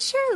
picture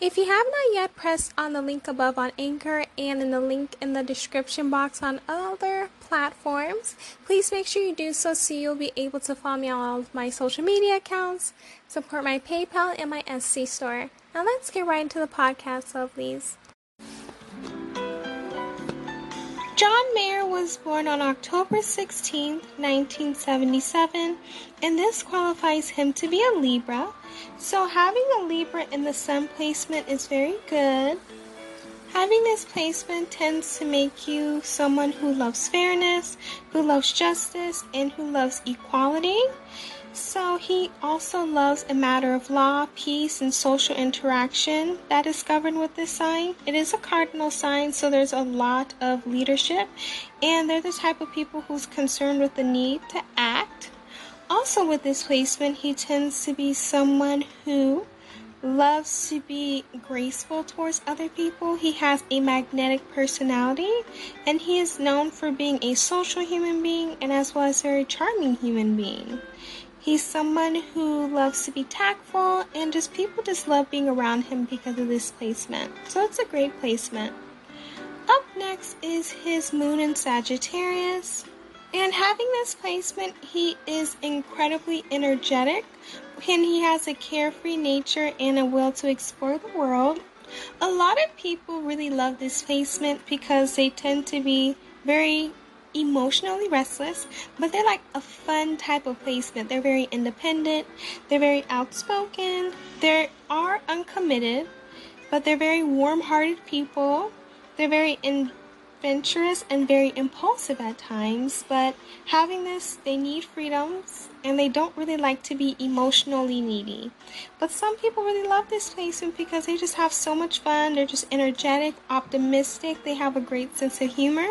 If you have not yet pressed on the link above on Anchor and in the link in the description box on other platforms, please make sure you do so so you'll be able to follow me on all of my social media accounts, support my PayPal and my Etsy store. Now let's get right into the podcast, lovelies. John Mayer was born on October 16, 1977, and this qualifies him to be a Libra. So, having a Libra in the Sun placement is very good. Having this placement tends to make you someone who loves fairness, who loves justice, and who loves equality. So he also loves a matter of law, peace, and social interaction that is governed with this sign. It is a cardinal sign, so there's a lot of leadership, and they're the type of people who's concerned with the need to act. Also, with this placement, he tends to be someone who loves to be graceful towards other people. He has a magnetic personality, and he is known for being a social human being and as well as a very charming human being. He's someone who loves to be tactful, and just people just love being around him because of this placement. So it's a great placement. Up next is his moon in Sagittarius. And having this placement, he is incredibly energetic and he has a carefree nature and a will to explore the world. A lot of people really love this placement because they tend to be very emotionally restless, but they're like a fun type of placement. They're very independent, they're very outspoken, they are uncommitted, but they're very warm hearted people. They're very in adventurous and very impulsive at times, but having this, they need freedoms and they don't really like to be emotionally needy. But some people really love this placement because they just have so much fun. They're just energetic, optimistic, they have a great sense of humor.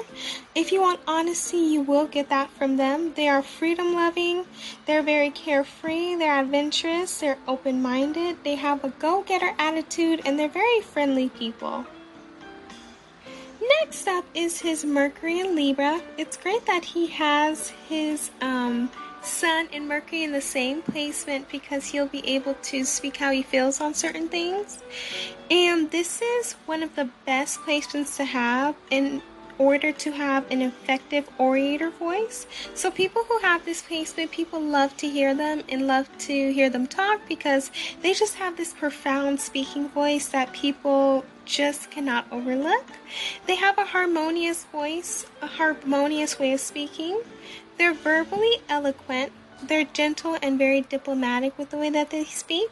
If you want honesty, you will get that from them. They are freedom loving, they're very carefree, they're adventurous, they're open minded, they have a go getter attitude, and they're very friendly people. Next up is his Mercury in Libra. It's great that he has his um, Sun and Mercury in the same placement because he'll be able to speak how he feels on certain things. And this is one of the best placements to have in order to have an effective orator voice. So people who have this placement, people love to hear them and love to hear them talk because they just have this profound speaking voice that people just cannot overlook. They have a harmonious voice, a harmonious way of speaking. They're verbally eloquent. They're gentle and very diplomatic with the way that they speak.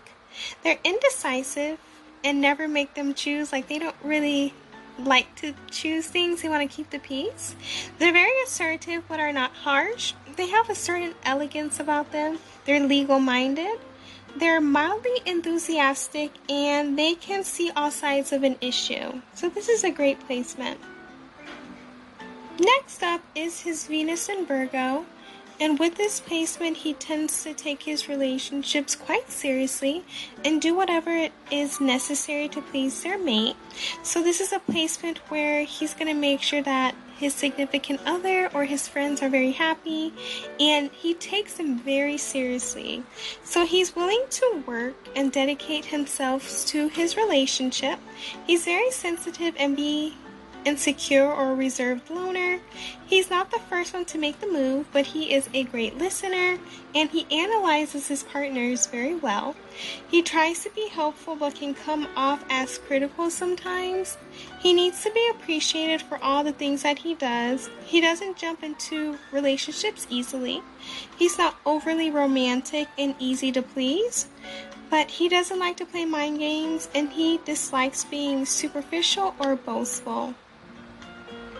They're indecisive and never make them choose. Like they don't really like to choose things. They want to keep the peace. They're very assertive but are not harsh. They have a certain elegance about them. They're legal minded. They're mildly enthusiastic and they can see all sides of an issue. So, this is a great placement. Next up is his Venus in Virgo. And with this placement, he tends to take his relationships quite seriously and do whatever is necessary to please their mate. So, this is a placement where he's going to make sure that his significant other or his friends are very happy and he takes them very seriously. So, he's willing to work and dedicate himself to his relationship. He's very sensitive and be insecure or reserved loner. He's not the first one to make the move, but he is a great listener and he analyzes his partners very well. He tries to be helpful but can come off as critical sometimes. He needs to be appreciated for all the things that he does. He doesn't jump into relationships easily. He's not overly romantic and easy to please. But he doesn't like to play mind games and he dislikes being superficial or boastful.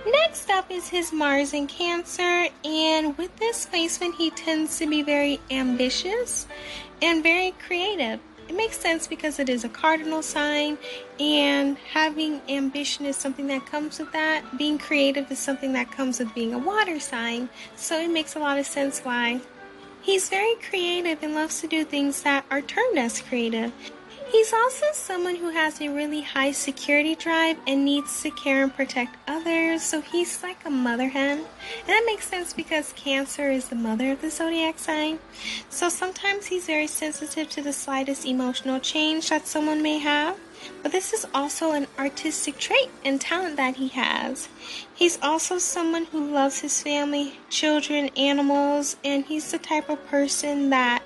Next up is his Mars in Cancer, and with this placement, he tends to be very ambitious and very creative. It makes sense because it is a cardinal sign, and having ambition is something that comes with that. Being creative is something that comes with being a water sign. So it makes a lot of sense why he's very creative and loves to do things that are termed as creative. He's also someone who has a really high security drive and needs to care and protect others, so he's like a mother hen. And that makes sense because Cancer is the mother of the zodiac sign. So sometimes he's very sensitive to the slightest emotional change that someone may have. But this is also an artistic trait and talent that he has. He's also someone who loves his family, children, animals, and he's the type of person that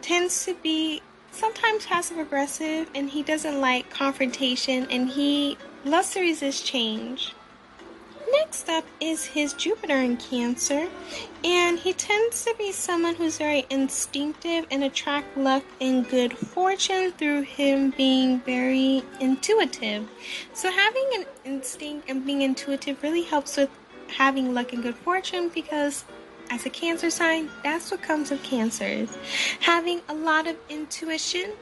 tends to be sometimes passive aggressive and he doesn't like confrontation and he loves to resist change. Next up is his Jupiter in Cancer, and he tends to be someone who's very instinctive and attract luck and good fortune through him being very intuitive. So having an instinct and being intuitive really helps with having luck and good fortune because as a cancer sign, that's what comes with cancers. Having a lot of intuition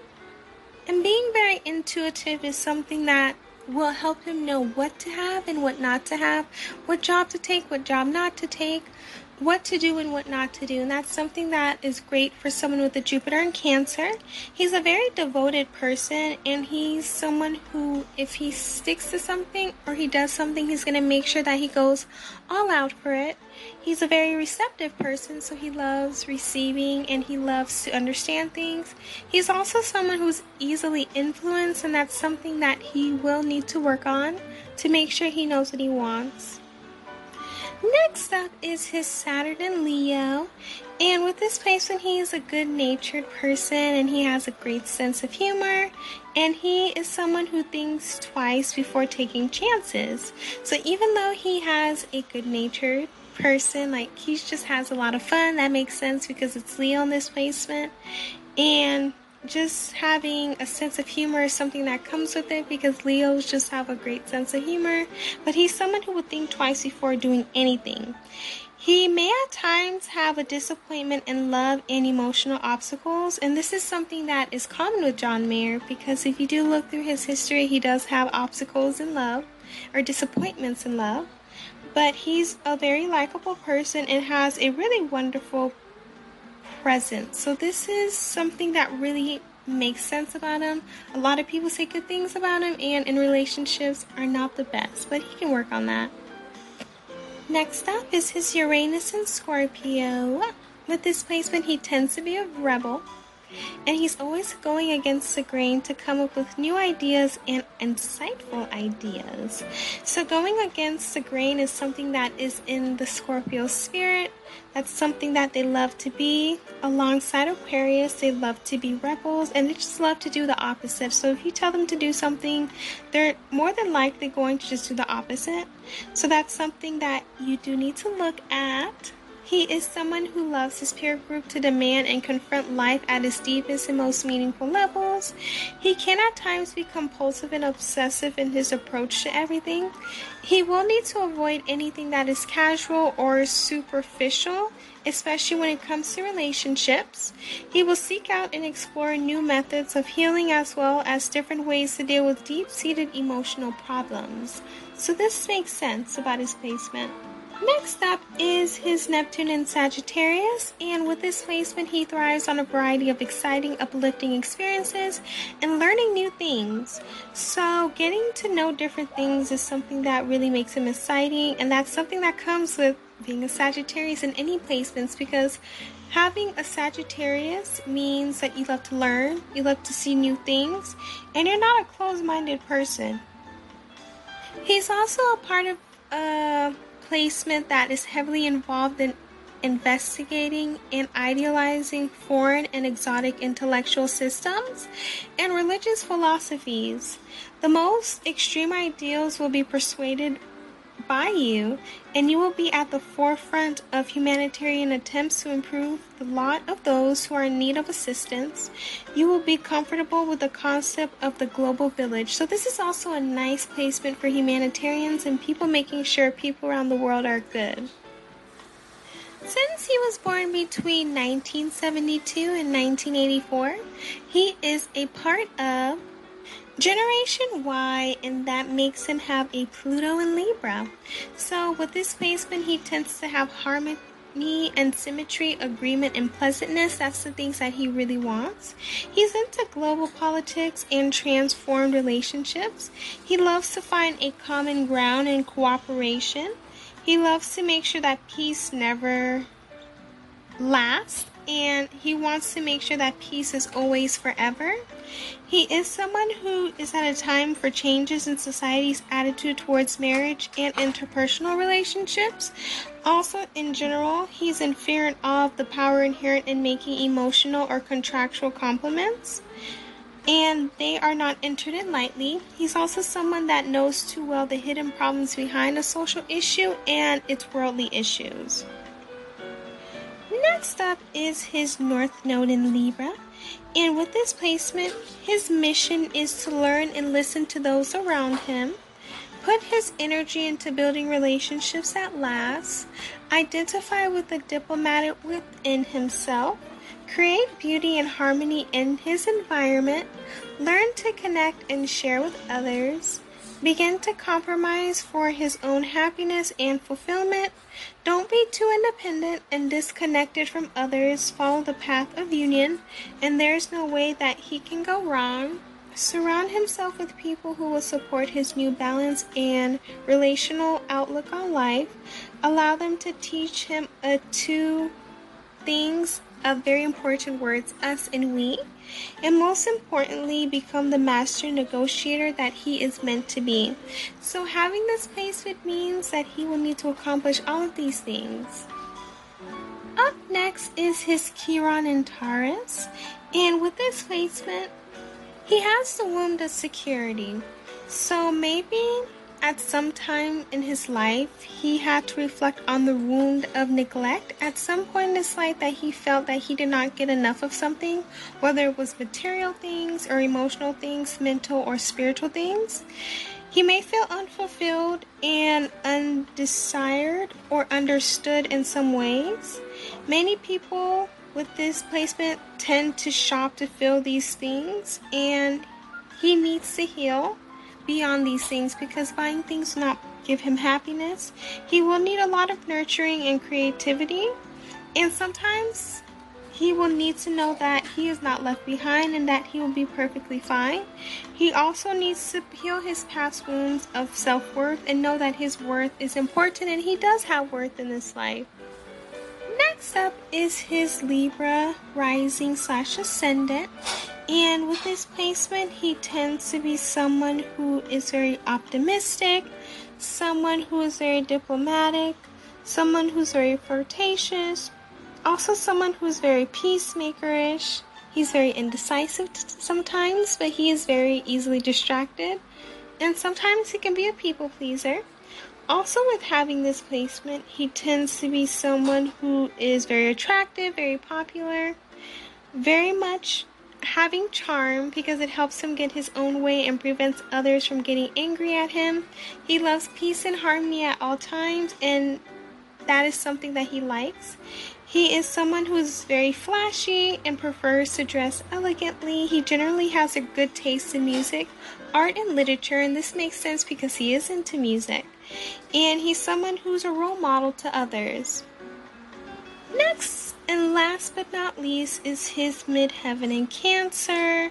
and being very intuitive is something that will help him know what to have and what not to have, what job to take, what job not to take, what to do and what not to do. And that's something that is great for someone with a Jupiter in Cancer. He's a very devoted person and he's someone who, if he sticks to something or he does something, he's going to make sure that he goes all out for it. He's a very receptive person, so he loves receiving and he loves to understand things. He's also someone who's easily influenced, and that's something that he will need to work on to make sure he knows what he wants. Next up is his Saturn in Leo. And with this placement, he is a good natured person and he has a great sense of humor. And he is someone who thinks twice before taking chances. So even though he has a good natured person, like he just has a lot of fun, that makes sense because it's Leo in this placement. And just having a sense of humor is something that comes with it because Leos just have a great sense of humor, but he's someone who would think twice before doing anything. He may at times have a disappointment in love and emotional obstacles, and this is something that is common with John Mayer because if you do look through his history, he does have obstacles in love or disappointments in love. But he's a very likable person and has a really wonderful present. So this is something that really makes sense about him. A lot of people say good things about him and in relationships are not the best, but he can work on that. Next up is his Uranus and Scorpio. With this placement, he tends to be a rebel and he's always going against the grain to come up with new ideas and insightful ideas. So, going against the grain is something that is in the Scorpio spirit. That's something that they love to be. Alongside Aquarius, they love to be rebels and they just love to do the opposite. So, if you tell them to do something, they're more than likely going to just do the opposite. So, that's something that you do need to look at. He is someone who loves his peer group to demand and confront life at its deepest and most meaningful levels. He can at times be compulsive and obsessive in his approach to everything. He will need to avoid anything that is casual or superficial, especially when it comes to relationships. He will seek out and explore new methods of healing as well as different ways to deal with deep seated emotional problems. So, this makes sense about his placement. Next up is his Neptune in Sagittarius, and with this placement, he thrives on a variety of exciting, uplifting experiences and learning new things. So, getting to know different things is something that really makes him exciting, and that's something that comes with being a Sagittarius in any placements because having a Sagittarius means that you love to learn, you love to see new things, and you're not a closed minded person. He's also a part of uh, placement that is heavily involved in investigating and idealizing foreign and exotic intellectual systems and religious philosophies. The most extreme ideals will be persuaded by you, and you will be at the forefront of humanitarian attempts to improve the lot of those who are in need of assistance. You will be comfortable with the concept of the global village. So, this is also a nice placement for humanitarians and people making sure people around the world are good. since he was born between 1972 and 1984, he is a part of Generation Y, and that makes him have a Pluto in Libra. So, with this placement, he tends to have harmony and symmetry, agreement, and pleasantness. That's the things that he really wants. He's into global politics and transformed relationships. He loves to find a common ground and cooperation. He loves to make sure that peace never lasts, and he wants to make sure that peace is always forever. He is someone who is at a time for changes in society's attitude towards marriage and interpersonal relationships. Also, in general, he's in fear and awe of the power inherent in making emotional or contractual compliments. And they are not entered in lightly. He's also someone that knows too well the hidden problems behind a social issue and its worldly issues. Next up is his North Node in Libra. And with this placement, his mission is to learn and listen to those around him, put his energy into building relationships that last, identify with the diplomatic within himself, create beauty and harmony in his environment, learn to connect and share with others, begin to compromise for his own happiness and fulfillment, don't be too independent and disconnected from others. Follow the path of union, and there's no way that he can go wrong. Surround himself with people who will support his new balance and relational outlook on life. Allow them to teach him a two things of very important words, us and we, and most importantly, become the master negotiator that he is meant to be. So, having this placement means that he will need to accomplish all of these things. Up next is his Chiron in Taurus, and with this placement, he has the wound of security. So, maybe at some time in his life, he had to reflect on the wound of neglect. At some point in his life, that he felt that he did not get enough of something, whether it was material things or emotional things, mental or spiritual things. He may feel unfulfilled and undesired or understood in some ways. Many people with this placement tend to shop to fill these things, and he needs to heal beyond these things because buying things will not give him happiness. He will need a lot of nurturing and creativity, and sometimes he will need to know that he is not left behind and that he will be perfectly fine. He also needs to heal his past wounds of self worth and know that his worth is important and he does have worth in this life. Next up is his Libra rising slash ascendant. And with this placement, he tends to be someone who is very optimistic, someone who is very diplomatic, someone who's very flirtatious, also someone who's very peacemakerish. He's very indecisive sometimes, but he is very easily distracted. And sometimes he can be a people pleaser. Also, with having this placement, he tends to be someone who is very attractive, very popular, very much having charm because it helps him get his own way and prevents others from getting angry at him. He loves peace and harmony at all times, and that is something that he likes. He is someone who is very flashy and prefers to dress elegantly. He generally has a good taste in music, art, and literature, and this makes sense because he is into music. And he's someone who's a role model to others. Next and last but not least is his midheaven in Cancer.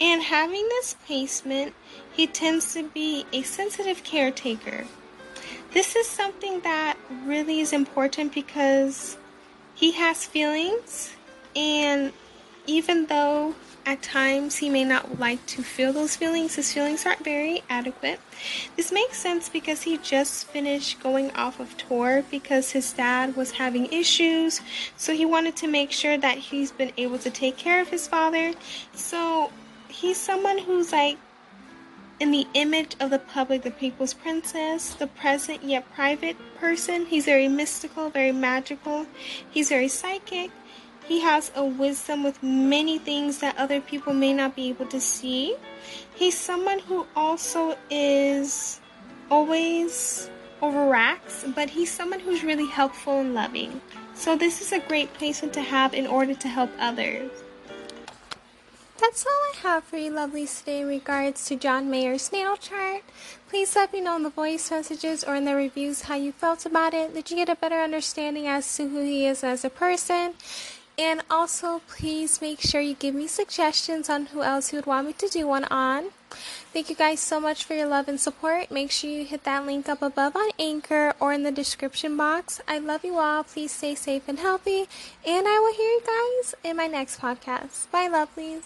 And having this placement, he tends to be a sensitive caretaker. This is something that really is important because he has feelings, and even though at times, he may not like to feel those feelings. His feelings aren't very adequate. This makes sense because he just finished going off of tour because his dad was having issues. So he wanted to make sure that he's been able to take care of his father. So he's someone who's like in the image of the public, the people's princess, the present yet private person. He's very mystical, very magical. He's very psychic. He has a wisdom with many things that other people may not be able to see. He's someone who also is always overacts, but he's someone who's really helpful and loving. So this is a great placement to have in order to help others. That's all I have for you lovelies today in regards to John Mayer's natal chart. Please let me know in the voice messages or in the reviews how you felt about it. Did you get a better understanding as to who he is as a person? And also, please make sure you give me suggestions on who else you would want me to do one on. Thank you guys so much for your love and support. Make sure you hit that link up above on Anchor or in the description box. I love you all. Please stay safe and healthy. And I will hear you guys in my next podcast. Bye, lovelies.